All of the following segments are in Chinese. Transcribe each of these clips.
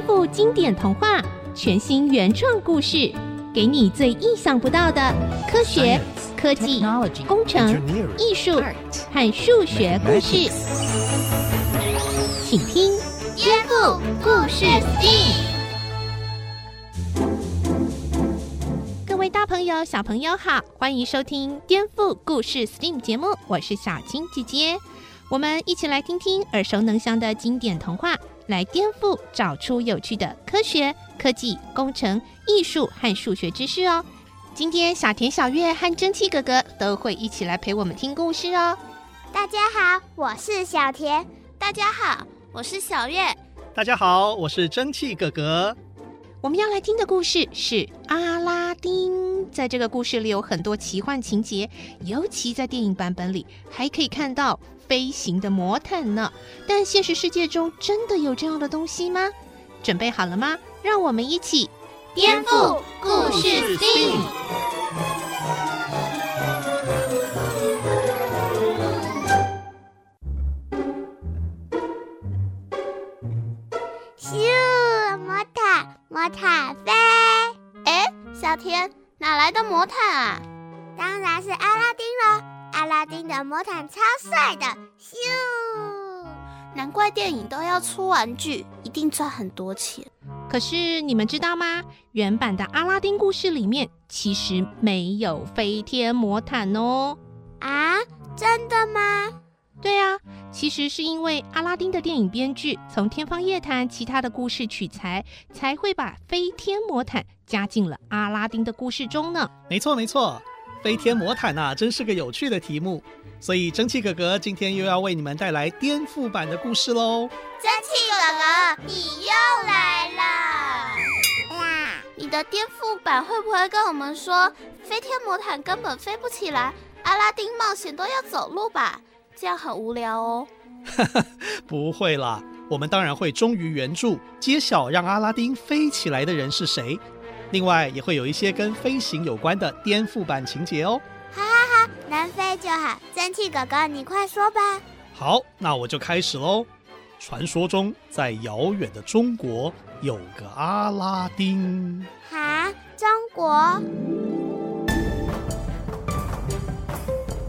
颠覆经典童话，全新原创故事，给你最意想不到的科学、科技、工程、艺术和数学故事。请听《颠覆故事 STEAM》。各位大朋友、小朋友好，欢迎收听《颠覆故事 STEAM》节目，我是小青姐姐。我们一起来听听耳熟能详的经典童话，来颠覆，找出有趣的科学、科技、工程、艺术和数学知识哦。今天小田、小月和蒸汽哥哥都会一起来陪我们听故事哦。大家好，我是小田。大家好，我是小月。大家好，我是蒸汽哥哥。我们要来听的故事是阿拉丁。在这个故事里有很多奇幻情节，尤其在电影版本里还可以看到。飞行的魔毯呢？但现实世界中真的有这样的东西吗？准备好了吗？让我们一起颠覆故事 STEAM。咻，魔毯，魔毯飞！哎，小天，哪来的魔毯啊？当然是阿拉丁了。阿拉丁的魔毯超帅的，咻！难怪电影都要出玩具，一定赚很多钱。可是你们知道吗？原版的阿拉丁故事里面其实没有飞天魔毯哦。啊，真的吗？对啊，其实是因为阿拉丁的电影编剧从《天方夜谭》其他的故事取材，才会把飞天魔毯加进了阿拉丁的故事中呢。没错，没错。飞天魔毯呐、啊，真是个有趣的题目，所以蒸汽哥哥今天又要为你们带来颠覆版的故事喽。蒸汽哥哥，你又来了！哇，你的颠覆版会不会跟我们说，飞天魔毯根本飞不起来，阿拉丁冒险都要走路吧？这样很无聊哦。不会啦，我们当然会忠于原著，揭晓让阿拉丁飞起来的人是谁。另外也会有一些跟飞行有关的颠覆版情节哦。好好好，能飞就好。蒸汽哥哥，你快说吧。好，那我就开始喽。传说中，在遥远的中国有个阿拉丁。哈，中国？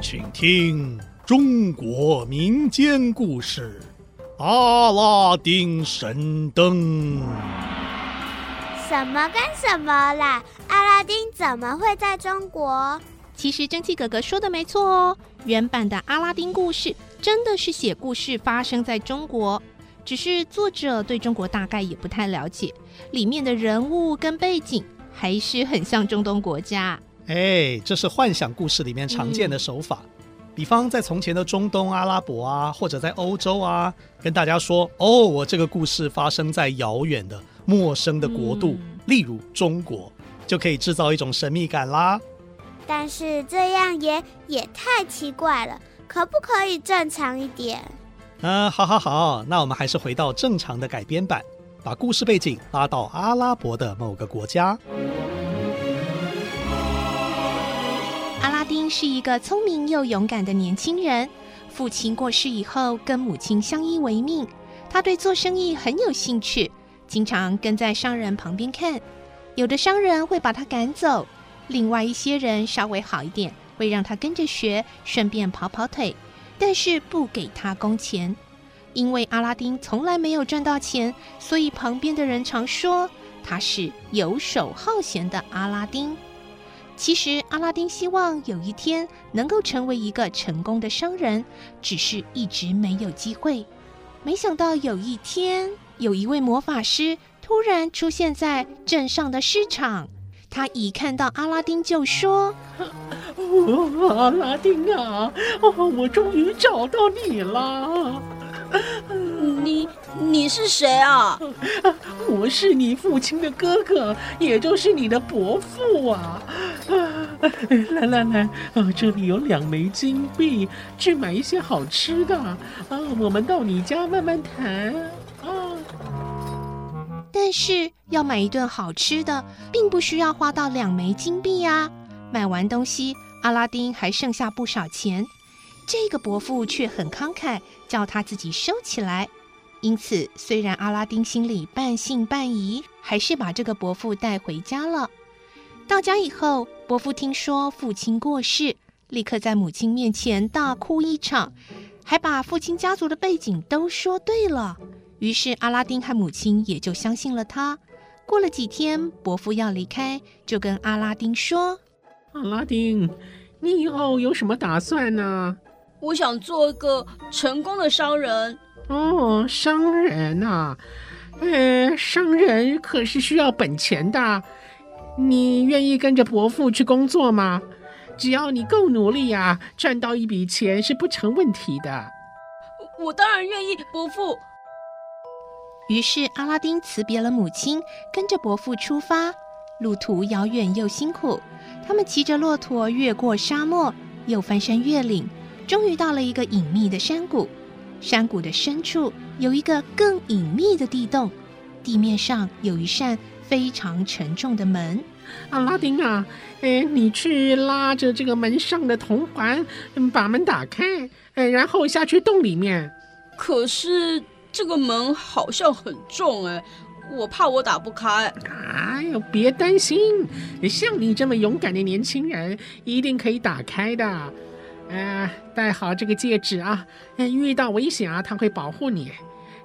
请听中国民间故事《阿拉丁神灯》。什么跟什么啦？阿拉丁怎么会在中国？其实蒸汽哥哥说的没错哦，原版的阿拉丁故事真的是写故事发生在中国，只是作者对中国大概也不太了解，里面的人物跟背景还是很像中东国家。哎，这是幻想故事里面常见的手法，嗯、比方在从前的中东阿拉伯啊，或者在欧洲啊，跟大家说哦，我这个故事发生在遥远的。陌生的国度，嗯、例如中国，就可以制造一种神秘感啦。但是这样也也太奇怪了，可不可以正常一点？嗯，好好好，那我们还是回到正常的改编版，把故事背景拉到阿拉伯的某个国家。是一个聪明又勇敢的年轻人，父亲过世以后，跟母亲相依为命，他对做生意很有兴趣。经常跟在商人旁边看，有的商人会把他赶走，另外一些人稍微好一点，会让他跟着学，顺便跑跑腿，但是不给他工钱。因为阿拉丁从来没有赚到钱，所以旁边的人常说他是游手好闲的阿拉丁。其实阿拉丁希望有一天能够成为一个成功的商人，只是一直没有机会。没想到有一天，有一位魔法师突然出现在镇上的市场，他一看到阿拉丁就说：“阿拉丁啊，我终于找到你了。你你是谁啊？我是你父亲的哥哥，也就是你的伯父啊。来来来，啊，这里有两枚金币，去买一些好吃的。啊，我们到你家慢慢谈。”但是要买一顿好吃的，并不需要花到两枚金币呀。买完东西，阿拉丁还剩下不少钱。这个伯父却很慷慨，叫他自己收起来。因此，虽然阿拉丁心里半信半疑，还是把这个伯父带回家了。到家以后，伯父听说父亲过世，立刻在母亲面前大哭一场，还把父亲家族的背景都说对了。于是，阿拉丁和母亲也就相信了他。过了几天，伯父要离开，就跟阿拉丁说：“阿拉丁，你以后有什么打算呢？”“我想做一个成功的商人。”哦，商人呐、啊，呃，商人可是需要本钱的。你愿意跟着伯父去工作吗？只要你够努力啊，赚到一笔钱是不成问题的。我当然愿意，伯父。于是阿拉丁辞别了母亲，跟着伯父出发。路途遥远又辛苦，他们骑着骆驼越过沙漠，又翻山越岭，终于到了一个隐秘的山谷。山谷的深处有一个更隐秘的地洞，地面上有一扇非常沉重的门。阿拉丁啊，哎，你去拉着这个门上的铜环，把门打开，哎，然后下去洞里面。可是这个门好像很重哎，我怕我打不开。哎呦，别担心，像你这么勇敢的年轻人，一定可以打开的。呃，戴好这个戒指啊，遇到危险啊，他会保护你。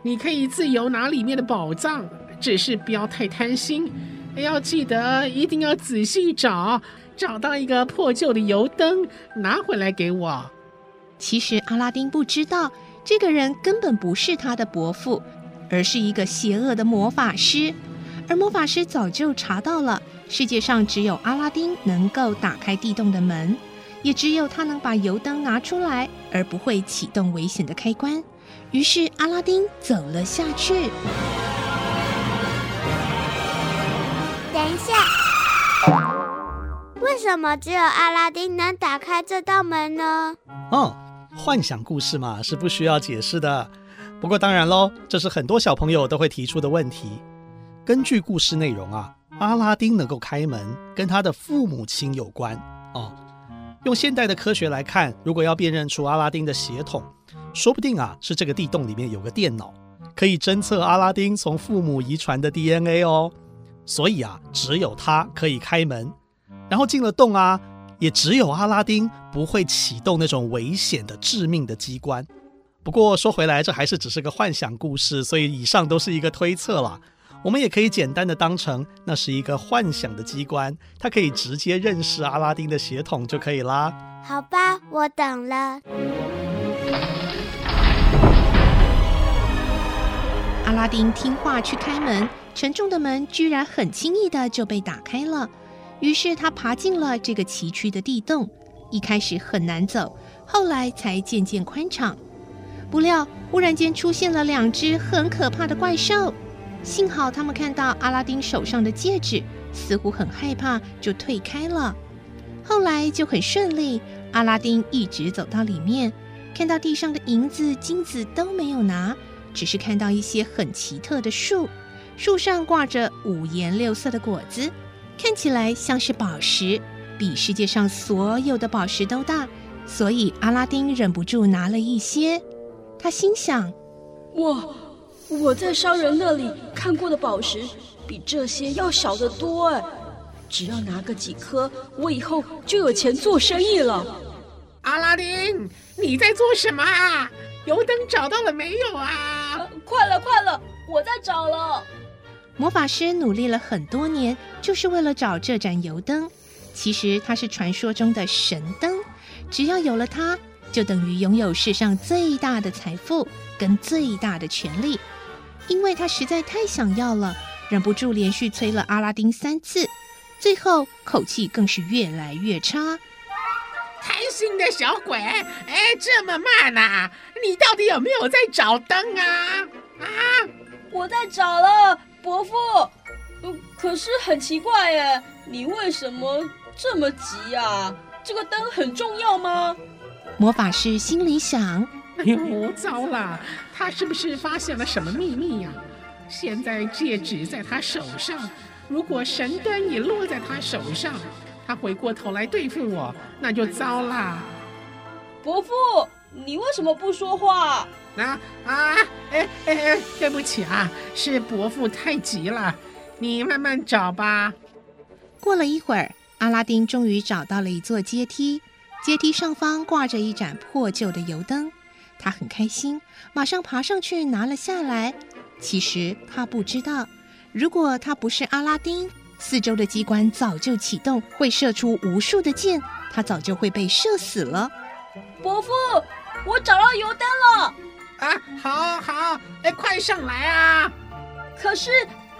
你可以自由拿里面的宝藏，只是不要太贪心。要记得一定要仔细找，找到一个破旧的油灯，拿回来给我。其实阿拉丁不知道，这个人根本不是他的伯父，而是一个邪恶的魔法师。而魔法师早就查到了，世界上只有阿拉丁能够打开地洞的门。也只有他能把油灯拿出来，而不会启动危险的开关。于是阿拉丁走了下去。等一下，为什么只有阿拉丁能打开这道门呢？哦，幻想故事嘛，是不需要解释的。不过当然喽，这是很多小朋友都会提出的问题。根据故事内容啊，阿拉丁能够开门，跟他的父母亲有关哦。用现代的科学来看，如果要辨认出阿拉丁的血统，说不定啊是这个地洞里面有个电脑，可以侦测阿拉丁从父母遗传的 DNA 哦。所以啊，只有他可以开门，然后进了洞啊，也只有阿拉丁不会启动那种危险的致命的机关。不过说回来，这还是只是个幻想故事，所以以上都是一个推测啦。我们也可以简单的当成那是一个幻想的机关，它可以直接认识阿拉丁的血统就可以啦。好吧，我懂了。阿拉丁听话去开门，沉重的门居然很轻易的就被打开了。于是他爬进了这个崎岖的地洞，一开始很难走，后来才渐渐宽敞。不料忽然间出现了两只很可怕的怪兽。幸好他们看到阿拉丁手上的戒指，似乎很害怕，就退开了。后来就很顺利，阿拉丁一直走到里面，看到地上的银子、金子都没有拿，只是看到一些很奇特的树，树上挂着五颜六色的果子，看起来像是宝石，比世界上所有的宝石都大，所以阿拉丁忍不住拿了一些。他心想：哇！我在商人那里看过的宝石，比这些要小得多哎！只要拿个几颗，我以后就有钱做生意了。阿拉丁，你在做什么啊？油灯找到了没有啊？啊，快了，快了，我在找了。魔法师努力了很多年，就是为了找这盏油灯。其实它是传说中的神灯，只要有了它，就等于拥有世上最大的财富跟最大的权力。因为他实在太想要了，忍不住连续催了阿拉丁三次，最后口气更是越来越差。贪心的小鬼，哎，这么慢呐、啊？你到底有没有在找灯啊？啊，我在找了，伯父。可是很奇怪耶，你为什么这么急啊？这个灯很重要吗？魔法师心里想。哎呦，糟了！他是不是发现了什么秘密呀？现在戒指在他手上，如果神灯也落在他手上，他回过头来对付我，那就糟了。伯父，你为什么不说话？啊啊！哎哎哎，对不起啊，是伯父太急了，你慢慢找吧。过了一会儿，阿拉丁终于找到了一座阶梯，阶梯上方挂着一盏破旧的油灯，他很开心，马上爬上去拿了下来。其实他不知道，如果他不是阿拉丁，四周的机关早就启动，会射出无数的箭，他早就会被射死了。伯父，我找到油灯了。啊，好好，哎，快上来啊！可是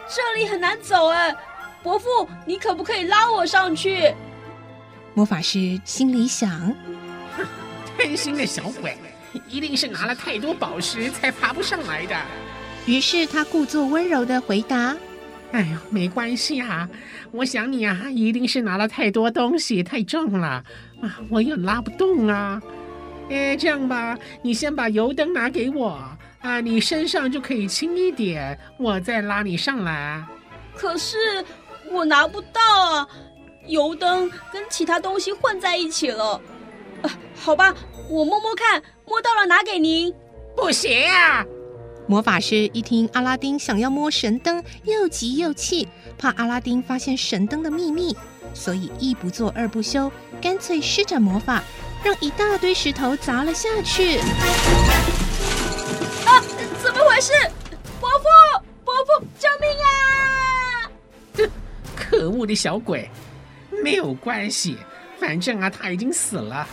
这里很难走哎，伯父，你可不可以拉我上去？魔法师心里想：哼，贪心的小鬼，一定是拿了太多宝石才爬不上来的。于是他故作温柔的回答：“哎呦，没关系啊，我想你啊，一定是拿了太多东西，太重了啊，我也拉不动啊。”哎，这样吧，你先把油灯拿给我啊，你身上就可以轻一点，我再拉你上来。可是我拿不到啊，油灯跟其他东西混在一起了。啊，好吧，我摸摸看，摸到了拿给您。不行啊！魔法师一听阿拉丁想要摸神灯，又急又气，怕阿拉丁发现神灯的秘密，所以一不做二不休，干脆施展魔法。让一大堆石头砸了下去！啊，怎么回事？伯父，伯父，救命啊！哼，可恶的小鬼！没有关系，反正啊，他已经死了。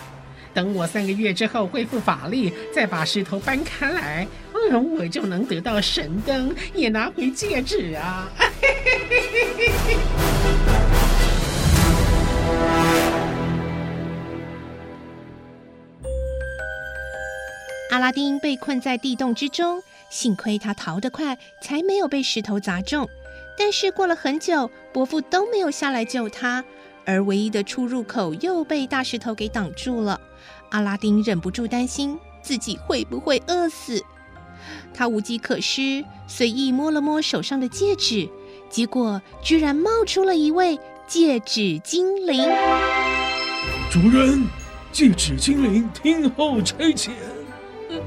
等我三个月之后恢复法力，再把石头搬开来，嗯，我就能得到神灯，也拿回戒指啊！阿拉丁被困在地洞之中，幸亏他逃得快，才没有被石头砸中。但是过了很久，伯父都没有下来救他，而唯一的出入口又被大石头给挡住了。阿拉丁忍不住担心自己会不会饿死，他无计可施，随意摸了摸手上的戒指，结果居然冒出了一位戒指精灵。主人，戒指精灵听候差遣。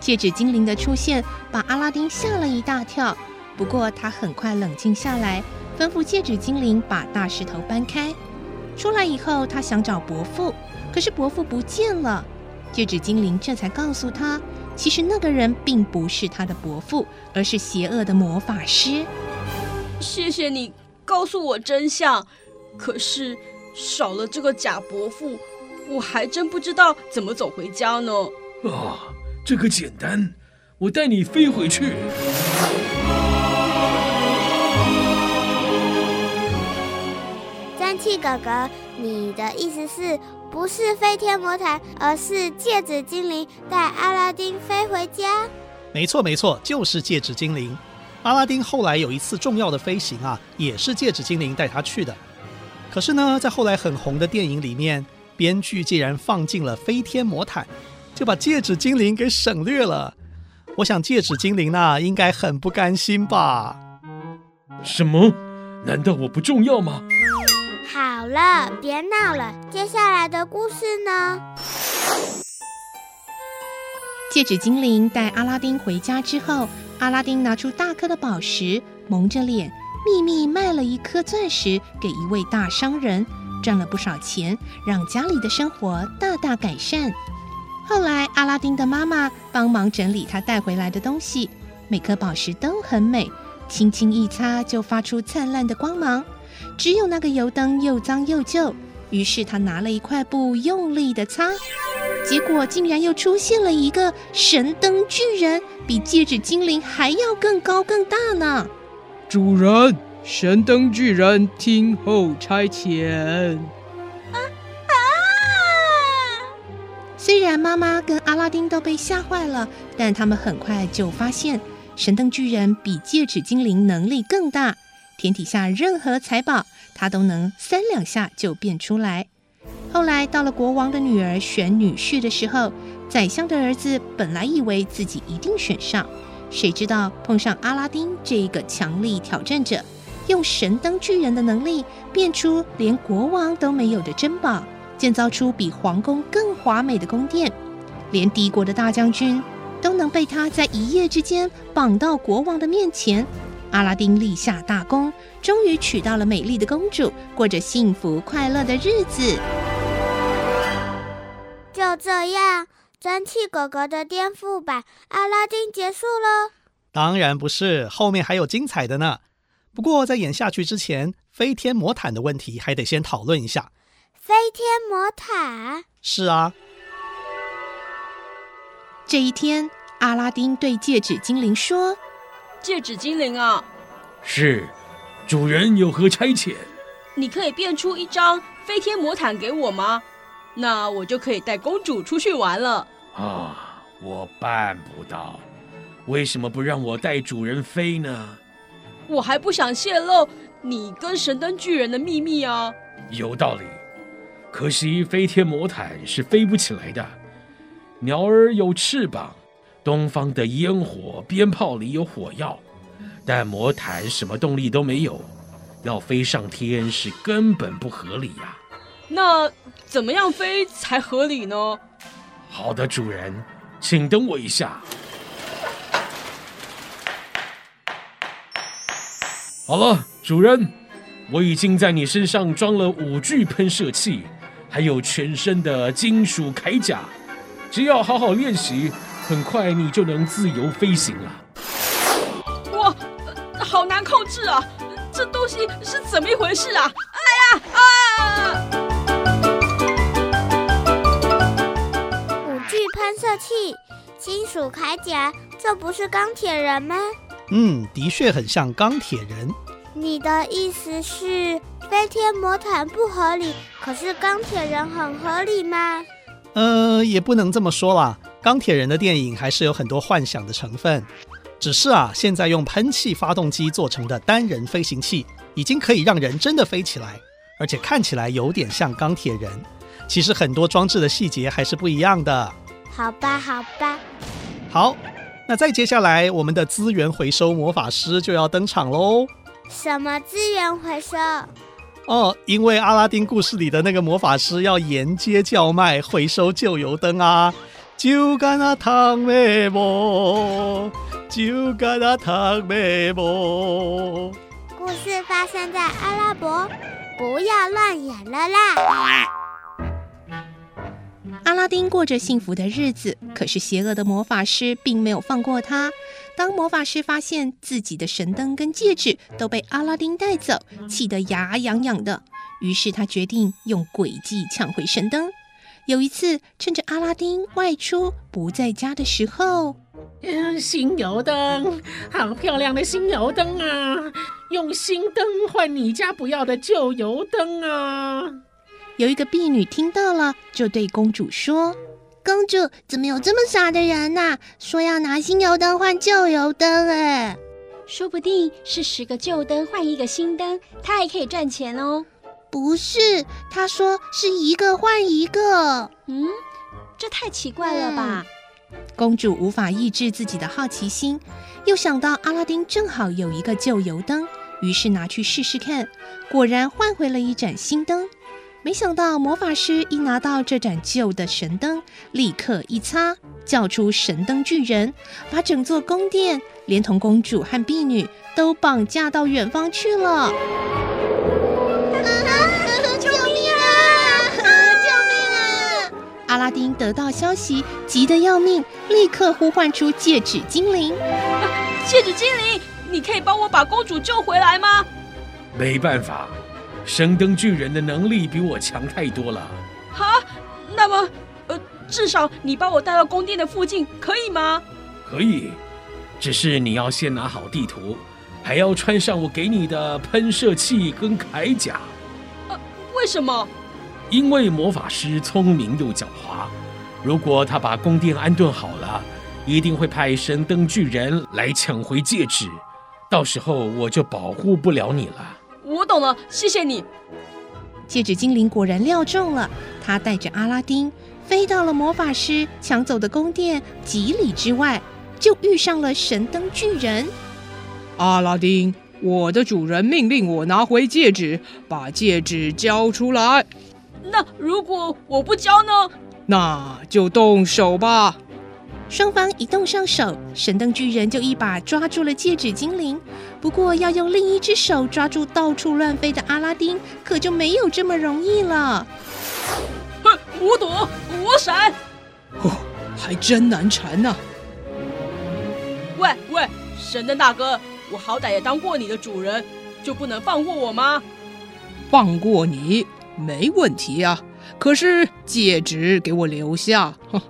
戒指精灵的出现把阿拉丁吓了一大跳，不过他很快冷静下来，吩咐戒指精灵把大石头搬开。出来以后，他想找伯父，可是伯父不见了。戒指精灵这才告诉他，其实那个人并不是他的伯父，而是邪恶的魔法师。谢谢你告诉我真相，可是少了这个假伯父，我还真不知道怎么走回家呢。啊，这个简单，我带你飞回去。蒸汽哥哥，你的意思是不是飞天魔毯，而是戒指精灵带阿拉丁飞回家？没错，没错，就是戒指精灵。阿拉丁后来有一次重要的飞行啊，也是戒指精灵带他去的。可是呢，在后来很红的电影里面。编剧竟然放进了飞天魔毯，就把戒指精灵给省略了。我想戒指精灵呢，应该很不甘心吧？什么？难道我不重要吗？好了，别闹了。接下来的故事呢？戒指精灵带阿拉丁回家之后，阿拉丁拿出大颗的宝石，蒙着脸，秘密卖了一颗钻石给一位大商人。赚了不少钱，让家里的生活大大改善。后来，阿拉丁的妈妈帮忙整理他带回来的东西，每颗宝石都很美，轻轻一擦就发出灿烂的光芒。只有那个油灯又脏又旧，于是他拿了一块布用力的擦，结果竟然又出现了一个神灯巨人，比戒指精灵还要更高更大呢。主人。神灯巨人听候差遣。啊啊！虽然妈妈跟阿拉丁都被吓坏了，但他们很快就发现神灯巨人比戒指精灵能力更大，天底下任何财宝他都能三两下就变出来。后来到了国王的女儿选女婿的时候，宰相的儿子本来以为自己一定选上，谁知道碰上阿拉丁这一个强力挑战者。用神灯巨人的能力变出连国王都没有的珍宝，建造出比皇宫更华美的宫殿。连敌国的大将军都能被他在一夜之间绑到国王的面前。阿拉丁立下大功，终于娶到了美丽的公主，过着幸福快乐的日子。就这样，蒸汽哥哥的颠覆版《阿拉丁》结束了？当然不是，后面还有精彩的呢。不过在演下去之前，飞天魔毯的问题还得先讨论一下。飞天魔毯？是啊。这一天，阿拉丁对戒指精灵说。戒指精灵啊，是，主人有何差遣？你可以变出一张飞天魔毯给我吗？那我就可以带公主出去玩了。啊，我办不到，为什么不让我带主人飞呢？我还不想泄露你跟神灯巨人的秘密啊。有道理，可惜飞天魔毯是飞不起来的，鸟儿有翅膀。东方的烟火鞭炮里有火药，但魔毯什么动力都没有，要飞上天是根本不合理呀。那怎么样飞才合理呢？好的，主人，请等我一下。好了，主人，我已经在你身上装了五具喷射器，还有全身的金属铠甲，只要好好练习。很快你就能自由飞行了。哇，好难控制啊！这东西是怎么一回事啊？哎呀啊！五具喷射器，金属铠甲，这不是钢铁人吗？嗯，的确很像钢铁人。你的意思是飞天魔毯不合理，可是钢铁人很合理吗？呃，也不能这么说啦。钢铁人的电影还是有很多幻想的成分，只是啊，现在用喷气发动机做成的单人飞行器，已经可以让人真的飞起来，而且看起来有点像钢铁人。其实很多装置的细节还是不一样的。好吧，好吧。好，那再接下来，我们的资源回收魔法师就要登场喽。什么资源回收？哦，因为阿拉丁故事里的那个魔法师要沿街叫卖，回收旧油灯啊。就干那糖妹啵，就干那糖妹啵。故事发生在阿拉伯，不要乱演了啦！阿拉丁过着幸福的日子，可是邪恶的魔法师并没有放过他。当魔法师发现自己的神灯跟戒指都被阿拉丁带走，气得牙痒痒的，于是他决定用诡计抢回神灯。有一次，趁着阿拉丁外出不在家的时候，嗯，新油灯，好漂亮的新油灯啊！用新灯换你家不要的旧油灯啊！有一个婢女听到了，就对公主说：“公主，怎么有这么傻的人呐、啊？说要拿新油灯换旧油灯？哎，说不定是十个旧灯换一个新灯，他还可以赚钱哦。”不是，他说是一个换一个。嗯，这太奇怪了吧？嗯，公主无法抑制自己的好奇心，又想到阿拉丁正好有一个旧油灯，于是拿去试试看，果然换回了一盏新灯。没想到魔法师一拿到这盏旧的神灯，立刻一擦，叫出神灯巨人，把整座宫殿连同公主和婢女都绑架到远方去了。拉丁得到消息，急得要命，立刻呼唤出戒指精灵。啊，戒指精灵，你可以帮我把公主救回来吗？没办法，神灯巨人的能力比我强太多了。好，那么，呃，至少你把我带到宫殿的附近，可以吗？可以，只是你要先拿好地图，还要穿上我给你的喷射器跟铠甲。呃，为什么？因为魔法师聪明又狡猾，如果他把宫殿安顿好了，一定会派神灯巨人来抢回戒指，到时候我就保护不了你了。我懂了，谢谢你。戒指精灵果然料中了，他带着阿拉丁飞到了魔法师抢走的宫殿几里之外，就遇上了神灯巨人。阿拉丁，我的主人命令我拿回戒指，把戒指交出来。那如果我不交呢？那就动手吧。双方一动上手，神灯巨人就一把抓住了戒指精灵。不过，要用另一只手抓住到处乱飞的阿拉丁，可就没有这么容易了。哼，我躲，我闪。哦，还真难缠呐！喂喂，神灯大哥，我好歹也当过你的主人，就不能放过我吗？放过你没问题啊，可是戒指给我留下。哼。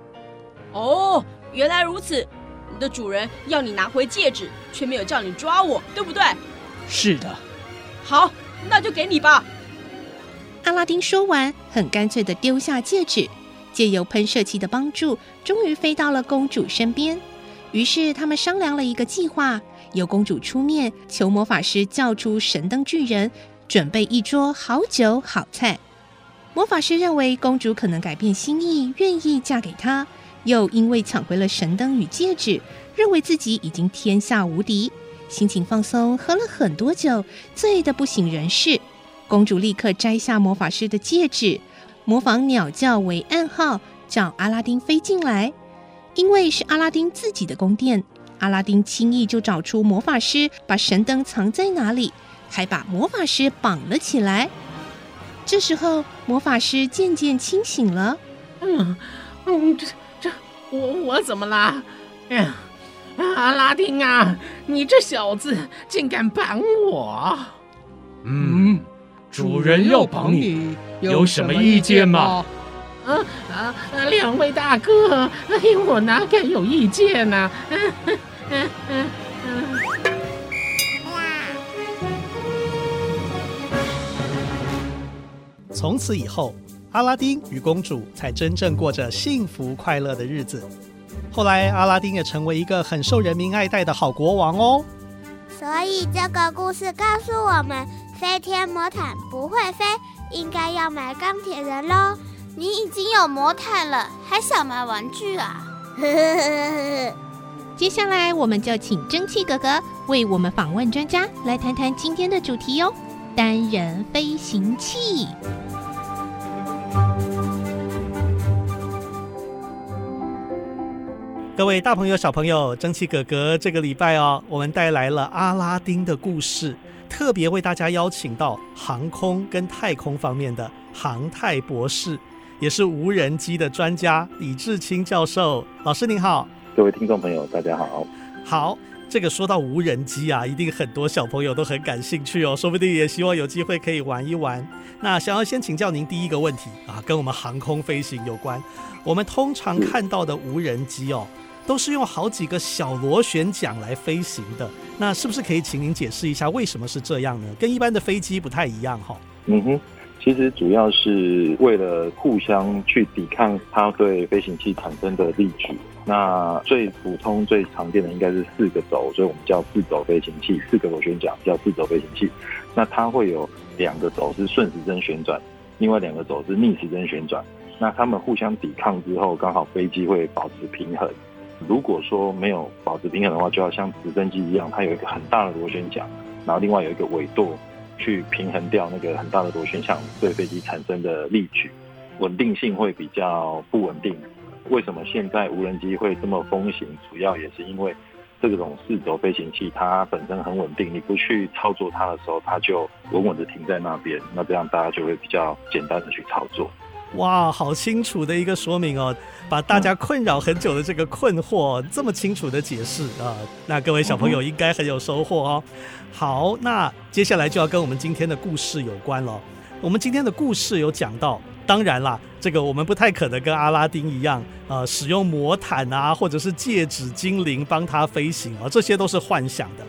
哦。原来如此，你的主人要你拿回戒指，却没有叫你抓我，对不对？是的。好，那就给你吧。阿拉丁说完，很干脆的丢下戒指，借由喷射器的帮助，终于飞到了公主身边。于是他们商量了一个计划，由公主出面，求魔法师叫出神灯巨人，准备一桌好酒好菜。魔法师认为公主可能改变心意，愿意嫁给他。又因为抢回了神灯与戒指，认为自己已经天下无敌，心情放松，喝了很多酒，醉得不省人事。公主立刻摘下魔法师的戒指，模仿鸟叫为暗号，叫阿拉丁飞进来。因为是阿拉丁自己的宫殿，阿拉丁轻易就找出魔法师把神灯藏在哪里，还把魔法师绑了起来。这时候，魔法师渐渐清醒了。嗯嗯，这这。我我怎么啦？哎呀，阿拉丁啊，你这小子竟敢绑我！嗯，主人要绑你，有什么意见吗？啊啊！两位大哥，哎，我哪敢有意见呢？啊？嗯嗯嗯嗯。从此以后。阿拉丁与公主才真正过着幸福快乐的日子。后来，阿拉丁也成为一个很受人民爱戴的好国王哦。所以，这个故事告诉我们：飞天魔毯不会飞，应该要买钢铁人喽。你已经有魔毯了，还想买玩具啊？接下来，我们就请蒸汽哥哥为我们访问专家，来谈谈今天的主题哟——单人飞行器。各位大朋友、小朋友，蒸汽哥哥这个礼拜哦，我们带来了阿拉丁的故事，特别为大家邀请到航空跟太空方面的航太博士，也是无人机的专家李志清教授。老师您好，各位听众朋友，大家好。好，这个说到无人机啊，一定很多小朋友都很感兴趣哦，说不定也希望有机会可以玩一玩。那想要先请教您第一个问题啊，跟我们航空飞行有关。我们通常看到的无人机哦。都是用好几个小螺旋桨来飞行的，那是不是可以请您解释一下为什么是这样呢？跟一般的飞机不太一样哈。嗯哼，其实主要是为了互相去抵抗它对飞行器产生的力矩。那最普通、最常见的应该是四个轴，所以我们叫四轴飞行器，四个螺旋桨叫四轴飞行器。那它会有两个轴是顺时针旋转，另外两个轴是逆时针旋转。那它们互相抵抗之后，刚好飞机会保持平衡。如果说没有保持平衡的话，就要像直升机一样，它有一个很大的螺旋桨，然后另外有一个尾舵去平衡掉那个很大的螺旋桨对飞机产生的力矩，稳定性会比较不稳定。为什么现在无人机会这么风行？主要也是因为这种四轴飞行器它本身很稳定，你不去操作它的时候，它就稳稳的停在那边，那这样大家就会比较简单的去操作。哇，好清楚的一个说明哦，把大家困扰很久的这个困惑这么清楚的解释啊，那各位小朋友应该很有收获哦。好，那接下来就要跟我们今天的故事有关了。我们今天的故事有讲到，当然啦，这个我们不太可能跟阿拉丁一样，呃，使用魔毯啊，或者是戒指精灵帮他飞行啊，这些都是幻想的。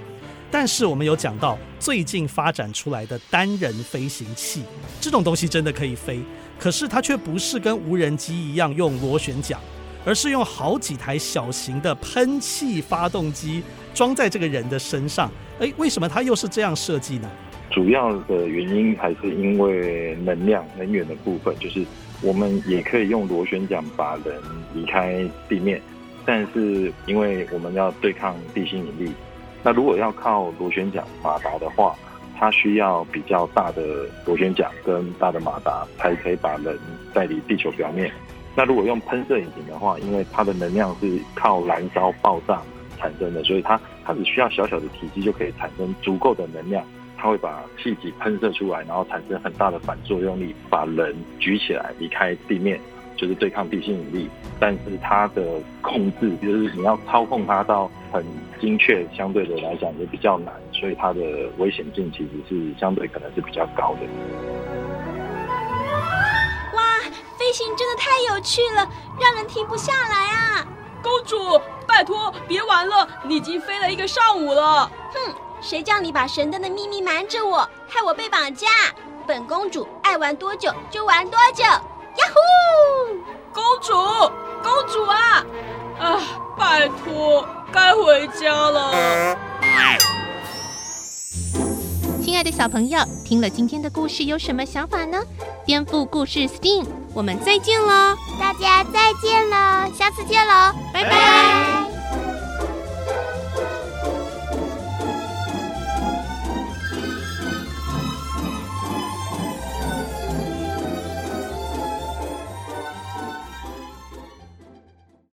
但是我们有讲到最近发展出来的单人飞行器，这种东西真的可以飞。可是它却不是跟无人机一样用螺旋桨，而是用好几台小型的喷气发动机装在这个人的身上。诶，为什么它又是这样设计呢？主要的原因还是因为能量、能源的部分，就是我们也可以用螺旋桨把人离开地面，但是因为我们要对抗地心引力，那如果要靠螺旋桨马达的话。它需要比较大的螺旋桨跟大的马达，才可以把人带离地球表面。那如果用喷射引擎的话，因为它的能量是靠燃烧爆炸产生的，所以它它只需要小小的体积就可以产生足够的能量，它会把气体喷射出来，然后产生很大的反作用力，把人举起来离开地面。就是对抗地心引力，但是它的控制，就是你要操控它到很精确，相对的来讲也比较难，所以它的危险性其实是相对可能是比较高的。哇，飞行真的太有趣了，让人停不下来啊！公主，拜托别玩了，你已经飞了一个上午了。哼，谁叫你把神灯的秘密瞒着我，害我被绑架？本公主爱玩多久就玩多久。呀呼！公主，公主啊！啊，拜托，该回家了。亲爱的小朋友，听了今天的故事有什么想法呢？颠覆故事 STEAM，我们再见喽！大家再见喽，下次见喽，拜拜。拜拜。